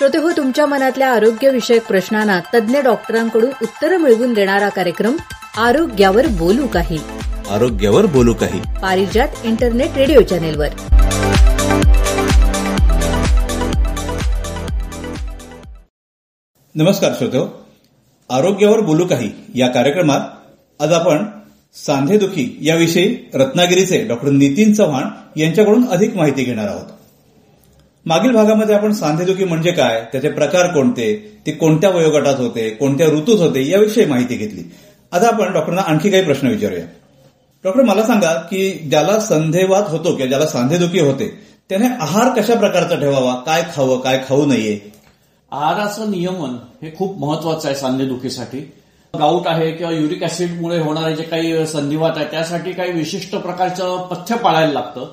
श्रोते हो तुमच्या मनातल्या आरोग्यविषयक प्रश्नांना तज्ज्ञ डॉक्टरांकडून उत्तरं मिळवून देणारा कार्यक्रम आरोग्यावर बोलू काही. आरोग्यावर बोलू काही. पारिजात इंटरनेट रेडिओ चॅनेलवर. नमस्कार श्रोतो आरोग्यावर बोलू काही या कार्यक्रमात आज आपण सांधेदुखी याविषयी रत्नागिरीचे डॉक्टर नितीन चव्हाण यांच्याकडून अधिक माहिती घेणार आहोत. मागील भागामध्ये आपण सांधेदुखी म्हणजे काय त्याचे प्रकार कोणते ते कोणत्या वयोगटात होते कोणत्या ऋतूत होते याविषयी माहिती घेतली. आता आपण डॉक्टरांना आणखी काही प्रश्न विचारूया. डॉक्टर मला सांगा की ज्याला संधेवात होतो किंवा ज्याला सांधेदुखी होते त्याने आहार कशा प्रकारचा ठेवावा? काय खावं काय खाऊ नये? आहाराचं नियमन हे खूप महत्वाचं आहे सांधेदुखीसाठी. गाऊट आहे किंवा युरिक ऍसिडमुळे होणारे जे काही संधिवात आहे त्यासाठी काही विशिष्ट प्रकारचं पथ्य पाळायला लागतं.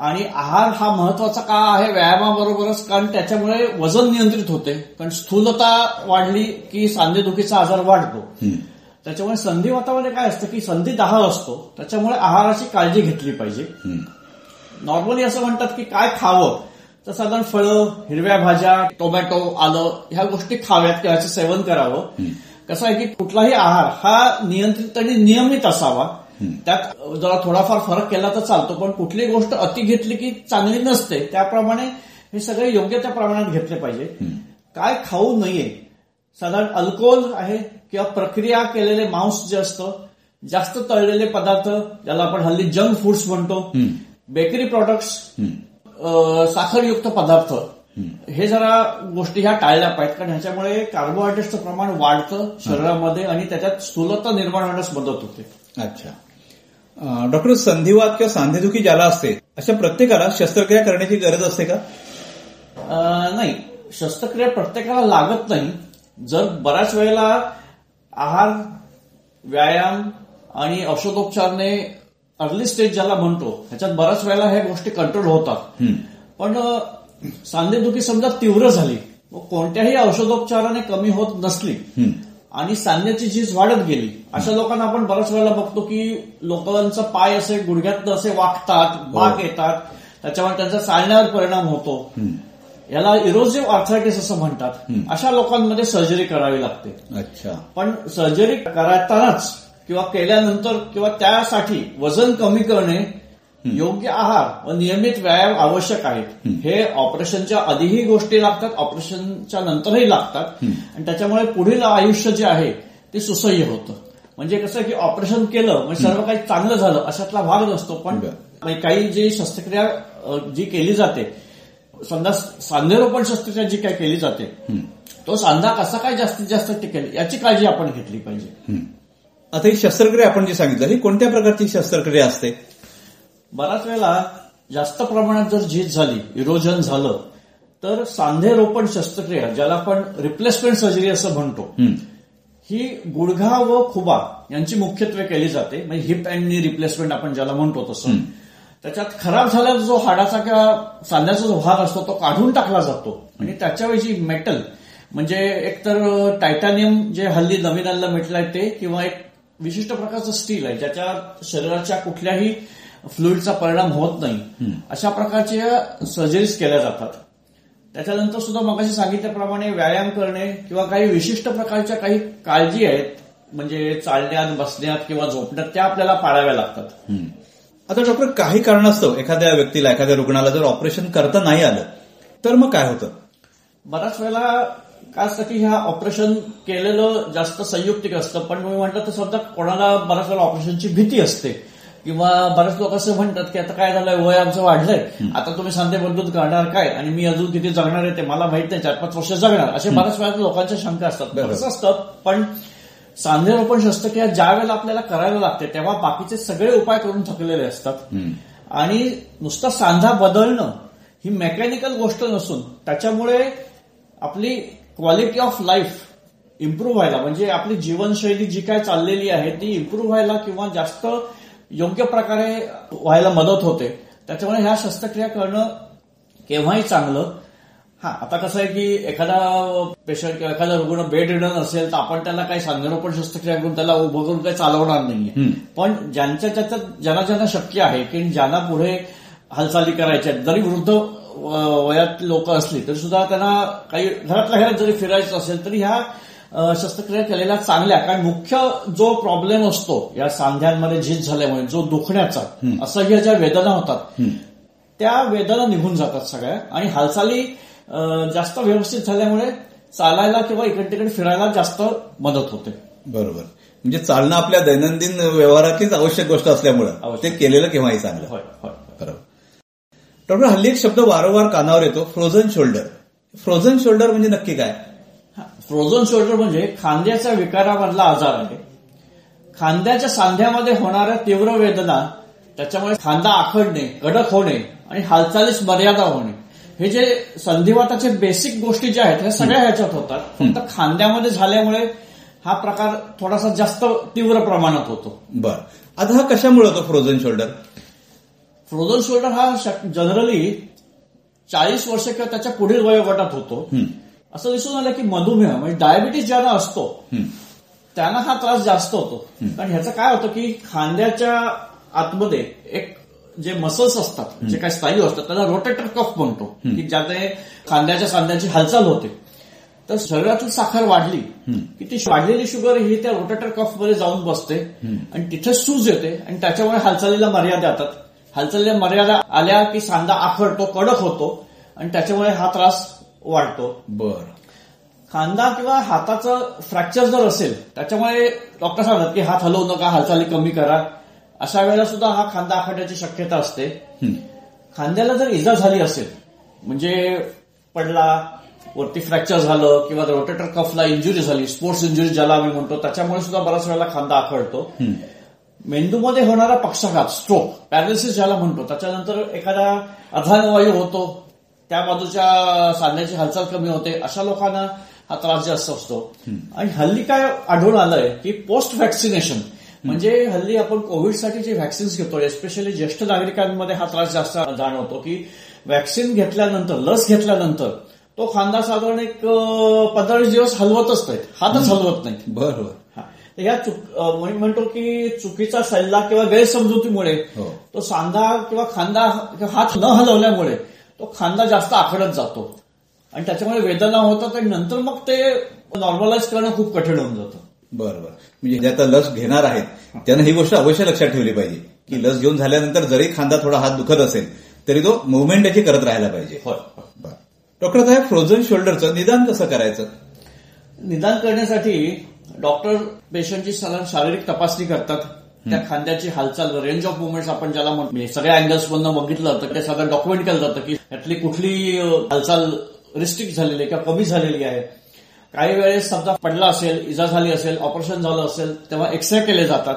आणि आहार हा महत्त्वाचा का आहे? व्यायामाबरोबरच कारण त्याच्यामुळे वजन नियंत्रित होते. कारण स्थूलता वाढली की सांधेदुखीचा आजार वाढतो. त्याच्यामुळे संधिवातामध्ये काय असतं की संधी दहा असतो. त्याच्यामुळे आहाराची काळजी घेतली पाहिजे. नॉर्मली असं म्हणतात की काय खावं? तर साधारण फळं हिरव्या भाज्या टोमॅटो आलं ह्या गोष्टी खाव्यात किंवा सेवन करावं. कसं आहे की कुठलाही आहार हा नियंत्रित आणि नियमित असावा. त्यात जरा थोडाफार फरक केला तर चालतो पण कुठली गोष्ट अति घेतली की चांगली नसते त्याप्रमाणे हे सगळे योग्य त्या प्रमाणात घेतले पाहिजे. काय खाऊ नये साधारण अल्कोहोल आहे किंवा प्रक्रिया केलेले मांस जे असतं जास्त तळलेले पदार्थ ज्याला आपण हल्ली जंक फूड्स म्हणतो बेकरी प्रॉडक्ट्स साखरयुक्त पदार्थ हे जरा गोष्टी ह्या टाळल्या पाहिजेत कारण ह्याच्यामुळे कार्बोहायड्रेटचं प्रमाण वाढतं शरीरामध्ये आणि त्याच्यात स्थूलता निर्माण होण्यास मदत होते. अच्छा. डॉक्टर संधिवात किंवा सांधेदुखी ज्याला असते अशा प्रत्येकाला शस्त्रक्रिया करण्याची गरज असते का? नाही. शस्त्रक्रिया प्रत्येकाला लागत नाही. जर बऱ्याच वेळेला आहार व्यायाम आणि औषधोपचारने अर्ली स्टेज ज्याला म्हणतो ह्याच्यात बऱ्याच वेळेला ह्या गोष्टी कंट्रोल होतात. पण सांधेदुखी समजा तीव्र झाली व कोणत्याही औषधोपचाराने कमी होत नसली आणि सांध्याची झीज वाढत गेली. अशा लोकांना आपण बऱ्याच वेळेला बघतो की लोकांचा पाय असे गुडघ्यात असे वाकतात बाक येतात. त्याच्यामुळे त्यांचा चालण्यावर परिणाम होतो. याला इरोजिव्ह आर्थरायटिस असं म्हणतात. अशा लोकांमध्ये सर्जरी करावी लागते. अच्छा. पण सर्जरी करतानाच किंवा केल्यानंतर किंवा त्यासाठी वजन कमी करणे योग्य आहार व नियमित व्यायाम आवश्यक आहेत. हे ऑपरेशनच्या आधीही गोष्टी लागतात ऑपरेशनच्या नंतरही लागतात. आणि त्याच्यामुळे पुढील आयुष्य जे आहे ते सुसह्य होतं. म्हणजे कसं की ऑपरेशन केलं म्हणजे सर्व काही चांगलं झालं अशातला भाग नसतो. पण काही जी शस्त्रक्रिया जी केली जाते समजा सांधेरोपण शस्त्रक्रिया जी काय केली जाते तो सांधा कसा काय जास्तीत जास्त टिकेल याची काळजी आपण घेतली पाहिजे. आता ही शस्त्रक्रिया आपण जी सांगितलं ही कोणत्या प्रकारची शस्त्रक्रिया असते? बऱ्याच वेळेला जास्त प्रमाणात जर झीज झाली इरोजन झालं तर सांधेरोपण शस्त्रक्रिया ज्याला आपण रिप्लेसमेंट सर्जरी असं म्हणतो ही गुडघा व खुबा यांची मुख्यत्वे केली जाते. म्हणजे हिप अँड नी रिप्लेसमेंट आपण ज्याला म्हणतो तसं. त्याच्यात खराब झालेला जो हाडाचा किंवा सांध्याचा जो भाग असतो तो काढून टाकला जातो. आणि त्याच्याऐवजी मेटल म्हणजे एकतर टायटॅनियम जे हल्ली नवीन मेटल आहे ते किंवा एक विशिष्ट प्रकारचं स्टील आहे ज्याच्या शरीराच्या कुठल्याही फ्लुईडचा परिणाम होत नाही. अशा प्रकारच्या सर्जरीज केल्या जातात. त्याच्यानंतर सुद्धा मगाशी सांगितल्याप्रमाणे व्यायाम करणे किंवा काही विशिष्ट प्रकारच्या काही काळजी आहेत म्हणजे चालण्यात बसण्यात किंवा झोपण्यात त्या आपल्याला पाळाव्या लागतात. आता डॉक्टर काही कारणास्तव एखाद्या व्यक्तीला एखाद्या रुग्णाला जर ऑपरेशन करता नाही आलं तर मग काय होतं? बऱ्याच वेळेला काय असतं की ह्या ऑपरेशन केलेलं जास्त संयुक्तिक असतं पण मी म्हटलं तर समजा कोणाला बऱ्याच वेळेला ऑपरेशनची भीती असते. किंवा बरेच लोक असं म्हणतात की आता काय झालंय वय आमचं वाढलंय. आता तुम्ही सांधे बदलून करणार काय? आणि मी अजून किती जगणार आहे ते मला माहीत नाही चार पाच वर्ष जगणार. असे बऱ्याच वेळा लोकांच्या शंका असतात. कसं असतं पण सांधेरोपण शस्त्रक्रिया ज्या वेळेला आपल्याला करायला लागते तेव्हा बाकीचे सगळे उपाय करून थकलेले असतात. आणि नुसतं सांधा बदलणं ही मेकॅनिकल गोष्ट नसून त्याच्यामुळे आपली क्वालिटी ऑफ लाईफ इम्प्रूव्ह व्हायला म्हणजे आपली जीवनशैली जी काय चाललेली आहे ती इम्प्रूव्ह व्हायला किंवा जास्त योग्य प्रकारे व्हायला मदत होते. त्याच्यामुळे ह्या शस्त्रक्रिया करणं केव्हाही चांगलं. हा आता कसं आहे की एखादा पेशंट किंवा एखादा रुग्ण बेड रिडन असेल तर आपण त्याला काही सांधेरोपण शस्त्रक्रिया करून त्याला उभं करून काही चालवणार नाहीये. पण ज्यांच्या ज्याच्यात ज्यांना ज्यांना शक्य आहे की ज्यांना पुढे हालचाली करायच्या जरी वृद्ध वयात लोक असली तरी सुद्धा त्यांना काही घरातल्या घरात जरी फिरायचं असेल तरी ह्या शस्त्रक्रिया केलेल्या चांगल्या कारण मुख्य जो प्रॉब्लेम असतो या सांध्यांमध्ये झीज झाल्यामुळे जो दुखण्याचा असह्य ज्या वेदना होतात त्या वेदना निघून जातात सगळ्या. आणि हालचाली जास्त व्यवस्थित झाल्यामुळे चालायला किंवा इकडे तिकडे फिरायला जास्त मदत होते. बरोबर. म्हणजे चालणं आपल्या दैनंदिन व्यवहारातलीच आवश्यक गोष्ट असल्यामुळं. ते केलेलं केव्हाही चांगलं. होय होय बरोबर. डॉक्टर हल्ली एक शब्द वारंवार कानावर येतो फ्रोझन शोल्डर फ्रोझन शोल्डर म्हणजे नक्की काय? फ्रोझन शोल्डर म्हणजे खांद्याच्या विकारामधला आजार आहे. खांद्याच्या सांध्यामध्ये होणाऱ्या तीव्र वेदना त्याच्यामुळे खांदा आखडणे कडक होणे आणि हालचालीस मर्यादा होणे. हे जे संधिवाताचे बेसिक गोष्टी ज्या आहेत ह्या सगळ्या ह्याच्यात होतात. फक्त खांद्यामध्ये झाल्यामुळे हा प्रकार थोडासा जास्त तीव्र प्रमाणात होतो. बर. आता हा कशामुळे होतो फ्रोझन शोल्डर फ्रोझन शोल्डर हा जनरली चाळीस वर्ष किंवा त्याच्या पुढील वयोगटात होतो. असं दिसून आलं की मधुमेह म्हणजे डायबिटीस ज्यांना असतो त्यांना हा त्रास जास्त होतो. कारण ह्याचं काय होतं की खांद्याच्या आतमध्ये एक जे मसल्स असतात जे काही स्नायू असतात त्याला रोटेटर कफ म्हणतो की ज्याने खांद्याच्या सांध्याची हालचाल होते. तर शरीरातून साखर वाढली की ती वाढलेली शुगर ही त्या रोटेटर कफमध्ये जाऊन बसते आणि तिथे सूज येते आणि त्याच्यामुळे हालचालीला मर्यादा येतात. हालचालीला मर्यादा आल्या की सांधा आखडतो कडक होतो आणि त्याच्यामुळे हा त्रास वाढतो. बर. खांदा किंवा हाताचं फ्रॅक्चर जर असेल त्याच्यामुळे डॉक्टर सांगतात की हात हलवू नका हालचाली कमी करा. अशा वेळेला सुद्धा हा खांदा आखडण्याची शक्यता असते. खांद्याला जर इजा झाली असेल म्हणजे पडला वरती फ्रॅक्चर झालं किंवा रोटेटर कफला इंजुरी झाली स्पोर्ट्स इंजुरी ज्याला आम्ही म्हणतो त्याच्यामुळे सुद्धा बऱ्याच वेळेला खांदा आखडतो. मेंदूमध्ये होणारा पक्षाघात स्ट्रोक पॅरालिसिस ज्याला म्हणतो त्याच्यानंतर एखादा अधानवायू होतो त्या बाजूच्या सांध्याची हालचाल कमी होते अशा लोकांना हा त्रास जास्त असतो. आणि हल्ली काय आढळून आलंय की पोस्ट व्हॅक्सिनेशन म्हणजे हल्ली आपण कोविडसाठी जे व्हॅक्सिन्स घेतो एस्पेशली ज्येष्ठ नागरिकांमध्ये हा त्रास जास्त जाणवतो की व्हॅक्सिन घेतल्यानंतर लस घेतल्यानंतर तो खांदा साधारण एक पंधरा वीस दिवस हलवतच नाहीत. हातच हलवत नाहीत. बरोबर. या चुक म्हणतो की चुकीचा सल्ला किंवा गैरसमजुतीमुळे हो. तो सांधा किंवा खांदा हात न हलवल्यामुळे तो खांदा जास्त आखडत जातो. आणि त्याच्यामुळे वेदना होतात आणि नंतर मग ते नॉर्मलाइज करणं खूप कठीण होऊन जातं. बरोबर म्हणजे जे आता लस घेणार आहेत त्यांना ही गोष्ट अवश्य लक्षात ठेवली पाहिजे की लस घेऊन झाल्यानंतर जरी खांदा थोडा हात दुखत असेल तरी तो मुवमेंट त्याची करत राहायला पाहिजे. बरं. डॉक्टर आता फ्रोझन शोल्डरचं निदान कसं करायचं? निदान करण्यासाठी डॉक्टर पेशंटची साधारण शारीरिक तपासणी करतात. त्या खांद्याची हालचाल रेंज ऑफ मुवमेंट्स आपण ज्याला म्हणतो सगळ्या अँगल्समधनं बघितलं तर ते सगळं डॉक्युमेंट केलं जातं की त्यातली कुठली हालचाल रिस्ट्रिक्ट झालेली आहे किंवा कमी झालेली आहे. काही वेळेस समजा पडला असेल इजा झाली असेल ऑपरेशन झालं असेल तेव्हा एक्सरे केले जातात.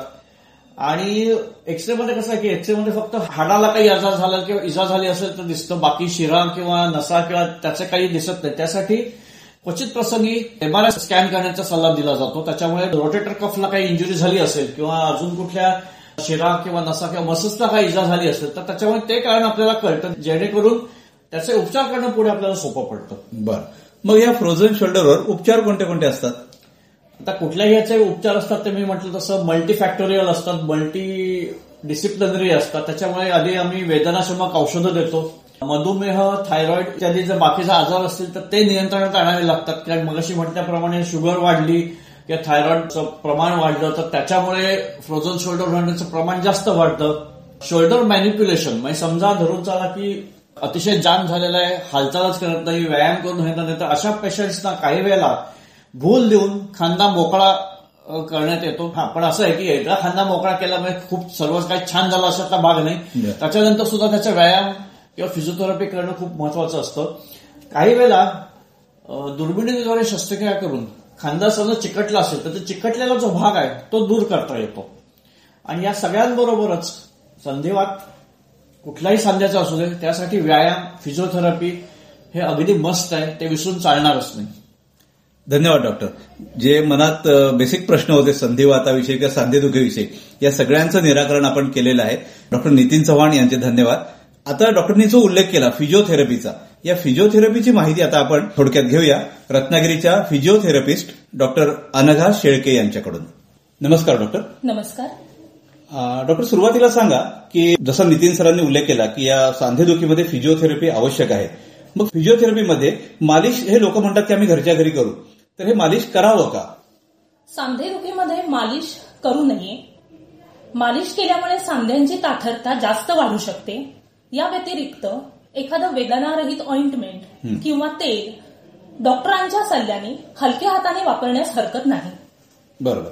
आणि एक्सरे मध्ये कसं आहे की एक्सरे मध्ये फक्त हाडाला काही आजार झाला किंवा इजा झाली असेल तर दिसतं बाकी शिरा किंवा नसा किंवा त्याचं काही दिसत नाही. त्यासाठी क्वचित प्रसंगी एमआरआय स्कॅन करण्याचा सल्ला दिला जातो. त्याच्यामुळे रोटेटर कफला काही इंजुरी झाली असेल किंवा अजून कुठल्या शिरा किंवा नसा किंवा मसल्सला काही इजा झाली असेल तर त्याच्यामुळे ते कारण आपल्याला कळतं. जेणेकरून त्याचे उपचार करणं पुढे आपल्याला सोपं पडतं. बरं. मग या फ्रोझन शोल्डरवर उपचार कोणते कोणते असतात? आता कुठल्याही याचे उपचार असतात ते मी म्हटलं तसं मल्टीफॅक्टोरियल असतात मल्टी डिसिप्लिनरी असतात. त्याच्यामुळे आधी आम्ही वेदनाशमक औषधं देतो. मधुमेह थायरॉइड इत्यादी जर बाकीचे आजार असतील तर ते नियंत्रणात आणावे लागतात. कारण मगाशी म्हटल्याप्रमाणे शुगर वाढली किंवा थायरॉइडचं प्रमाण वाढलं तर त्याच्यामुळे फ्रोझन शोल्डर होण्याचं प्रमाण जास्त वाढतं. शोल्डर मॅनिप्युलेशन म्हणजे समजा धरून चाला की अतिशय जाम झालेला आहे हालचालच करत नाही व्यायाम करून घेत नाही तर अशा पेशंट्सना काही वेळेला भूल देऊन खांदा मोकळा करण्यात येतो. हा पण असं आहे की एकदा खांदा मोकळा केल्यामुळे खूप सर्व काही छान झालं अशातला भाग नाही. त्याच्यानंतर सुद्धा त्याचा व्यायाम किंवा फिजिओथेरपी करणं खूप महत्वाचं असतं. काही वेळेला दुर्बिणीद्वारे शस्त्रक्रिया करून खांदा समजा चिकटला असेल तर ते चिकटलेला जो भाग आहे तो दूर करता येतो. आणि या सगळ्यांबरोबरच संधिवात कुठलाही सांध्याचा असू दे त्यासाठी व्यायाम फिजिओथेरपी हे अगदी मस्त आहे ते विसरून चालणारच नाही. धन्यवाद डॉक्टर जे मनात बेसिक प्रश्न होते संधिवाताविषयी किंवा सांधेदुखीविषयी या सगळ्यांचं निराकरण आपण केलेलं आहे. डॉक्टर नितीन चव्हाण यांचे धन्यवाद. आता डॉक्टरनी जो उल्लेख केला फिजिओथेरपीचा या फिजिओथेरपीची माहिती आता आपण थोडक्यात घेऊया. रत्नागिरीच्या फिजिओथेरपिस्ट डॉक्टर अनघा शेळके यांच्याकडून. नमस्कार डॉक्टर. नमस्कार. डॉक्टर सुरुवातीला सांगा की जसा नितीन सरांनी उल्लेख केला की या सांधेदुखीमध्ये फिजिओथेरपी आवश्यक आहे. मग फिजिओथेरपीमध्ये मालिश हे लोक म्हणतात की आम्ही घरच्या घरी करू. तर हे मालिश करावं का? सांधेदुखीमध्ये मालिश करू नये. मालिश केल्यामुळे सांध्यांची ताठरता जास्त वाढू शकते. या व्यतिरिक्त एखादं वेदनारहित ऑइंटमेंट किंवा तेल डॉक्टरांच्या सल्ल्याने हलक्या हाताने वापरण्यास हरकत नाही. बरोबर.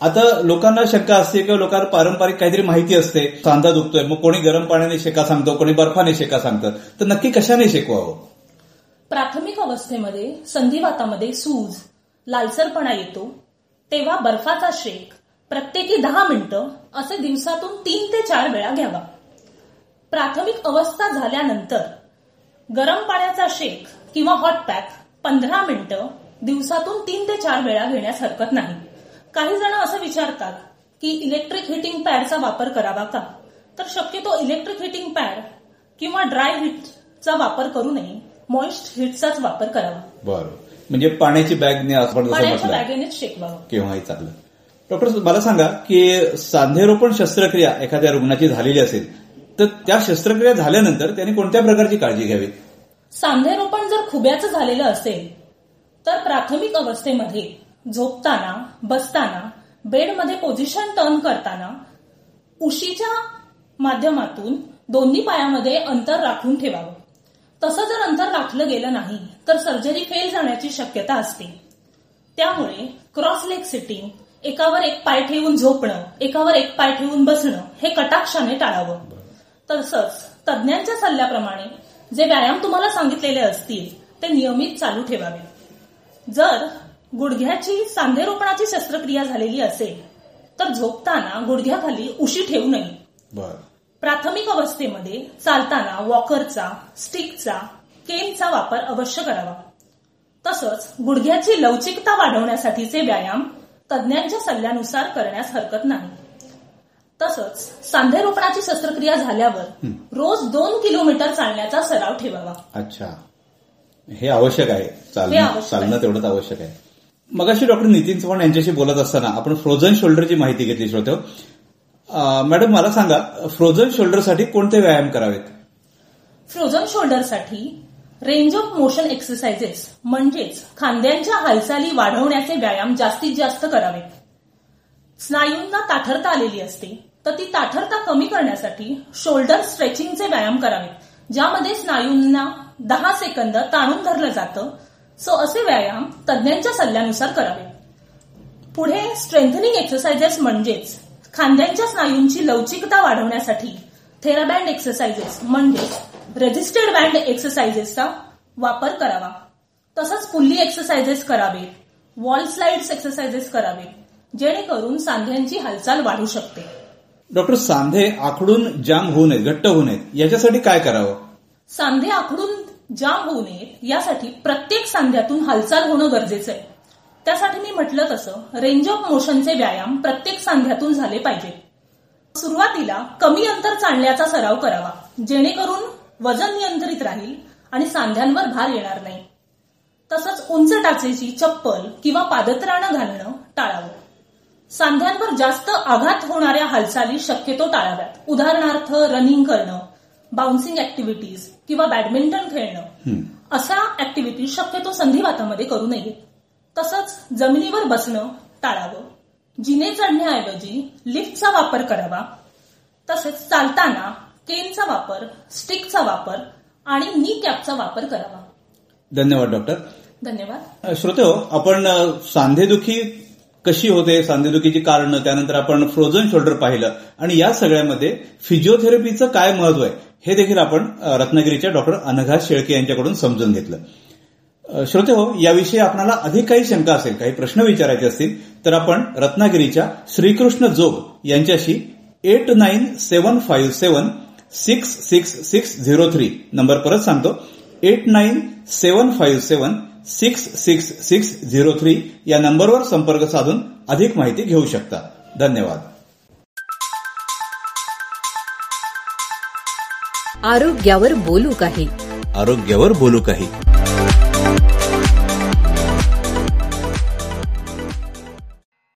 आता लोकांना शंका असते किंवा लोकांना पारंपरिक काहीतरी माहिती असते. सांधा दुखतोय मग कोणी गरम पाण्याने शेका सांगतो कोणी बर्फाने शेका सांगतं. तर नक्की कशाने शेकवावं? प्राथमिक अवस्थेमध्ये संधिवातामध्ये सूज लालसरपणा येतो. तेव्हा बर्फाचा शेक प्रत्येकी दहा मिनिटं असे दिवसातून तीन ते चार वेळा घ्यावा. प्राथमिक अवस्था झाल्यानंतर गरम पाण्याचा शेक किंवा हॉट पॅक पंधरा मिनिटं दिवसातून तीन ते चार वेळा घेण्यास हरकत नाही. काही जण असं विचारतात की इलेक्ट्रिक हिटिंग पॅडचा वापर करावा का? तर शक्यतो इलेक्ट्रिक हिटिंग पॅड किंवा ड्राय हिटचा वापर करू नये. मॉइस्ट हिटचाच वापर करावा. बरं. म्हणजे पाण्याची बॅगने पाण्याच्या बॅगेनेच शेकवावं केव्हाही चाललं. डॉक्टर मला सांगा की सांधेरोपण शस्त्रक्रिया एखाद्या रुग्णाची झालेली असेल तर त्या शस्त्रक्रिया झाल्यानंतर त्यांनी कोणत्या प्रकारची काळजी घ्यावी? सांधेरोपण जर खुब्याचं झालेलं असेल तर प्राथमिक अवस्थेमध्ये झोपताना बसताना बेडमध्ये पोझिशन टर्न करताना उशीच्या माध्यमातून दोन्ही पायामध्ये अंतर राखून ठेवावं. तसं जर अंतर राखलं गेलं नाही तर सर्जरी फेल जाण्याची शक्यता असते. त्यामुळे क्रॉस लेग सिटिंग एकावर एक पाय ठेवून झोपणं एकावर एक पाय ठेवून बसणं हे कटाक्षाने टाळावं. तसंच तज्ज्ञांच्या सल्ल्याप्रमाणे जे व्यायाम तुम्हाला सांगितलेले असतील ते नियमित चालू ठेवावे. जर गुडघ्याची सांधेरोपणाची शस्त्रक्रिया झालेली असेल तर झोपताना गुडघ्याखाली उशी ठेवू नये. प्राथमिक अवस्थेमध्ये चालताना वॉकरचा स्टिकचा केनचा वापर अवश्य करावा. तसंच गुडघ्याची लवचिकता वाढवण्यासाठीचे व्यायाम तज्ज्ञांच्या सल्ल्यानुसार करण्यास हरकत नाही. तसंच सांधेरोपणाची शस्त्रक्रिया झाल्यावर रोज दोन किलोमीटर चालण्याचा सराव ठेवावा. अच्छा. हे आवश्यक आहे. चालणं. तेवढंच आवश्यक आहे. मगाशी डॉक्टर नितीन चव्हाण यांच्याशी बोलत असताना आपण फ्रोझन शोल्डरची माहिती घेतली श्रोते. मॅडम मला सांगा फ्रोझन शोल्डरसाठी कोणते व्यायाम करावेत? फ्रोझन शोल्डरसाठी रेंज ऑफ मोशन एक्सरसाइजेस म्हणजेच खांद्यांच्या हालचाली वाढवण्याचे व्यायाम जास्तीत जास्त करावे स्नायूंना ताठरता आलेली असते. तर ती ताठरता कमी करण्यासाठी शोल्डर स्ट्रेचिंगचे व्यायाम करावेत ज्यामध्ये स्नायूंना दहा सेकंद ताणून धरलं जातं. सो असे व्यायाम तज्ज्ञांच्या सल्ल्यानुसार करावे पुढे स्ट्रेंथनिंग एक्सरसाइजेस म्हणजेच खांद्यांच्या स्नायूंची लवचिकता वाढवण्यासाठी थेराबँड एक्सरसाइजेस म्हणजेच रेजिस्टेड बँड एक्सरसाइजेसचा वापर करावा. तसंच पुल्ली एक्सरसाइजेस करावे वॉल स्लाइड्स एक्सरसाइजेस करावे जेणेकरून सांध्यांची हालचाल वाढू शकते. डॉक्टर सांधे आखडून जाम होऊ नयेत घट्ट होऊ नयेत. याच्यासाठी काय करावं? सांधे आखडून जाम होऊ नयेत यासाठी प्रत्येक सांध्यातून हालचाल होणं गरजेचं आहे. त्यासाठी मी म्हटलं तसं रेंज ऑफ मोशनचे व्यायाम प्रत्येक सांध्यातून झाले पाहिजे सुरुवातीला कमी अंतर चालण्याचा सराव करावा जेणेकरून वजन नियंत्रित राहील आणि सांध्यांवर भार येणार नाही. तसंच उंच टाचेची चप्पल किंवा पादत्राणं घालणं टाळावं. सांध्यांवर जास्त आघात होणाऱ्या हालचाली शक्यतो टाळाव्यात. उदाहरणार्थ रनिंग करणं बाउन्सिंग ऍक्टिव्हिटीज किंवा बॅडमिंटन खेळणं. अशा ऍक्टिव्हिटीज शक्यतो संधिवातामध्ये करू नये. तसंच जमिनीवर बसणं टाळावं. जिने चढण्याऐवजी लिफ्टचा वापर करावा. तसेच चालताना केनचा वापर स्टिकचा वापर आणि नी कॅपचा वापर करावा. धन्यवाद डॉक्टर धन्यवाद. श्रोते हो आपण सांधेदुखी कशी होते सांधेदुखीची कारणं त्यानंतर आपण फ्रोझन शोल्डर पाहिलं. आणि या सगळ्यामध्ये फिजिओथेरपीचं काय महत्त्व आहे हे देखील आपण रत्नागिरीच्या डॉक्टर अनघा शेळके यांच्याकडून समजून घेतलं. श्रोते हो याविषयी आपणाला अधिक काही शंका असेल काही प्रश्न विचारायचे असतील तर आपण रत्नागिरीच्या श्रीकृष्ण जोग यांच्याशी eight nine seven five seven six six six zero three number परत सांगतो. Eight nine seven five seven six six six zero three या नंबरवर संपर्क साधून अधिक माहिती घेऊ शकता. धन्यवाद. आरोग्यावर बोलू काही. आरोग्यावर बोलू काही.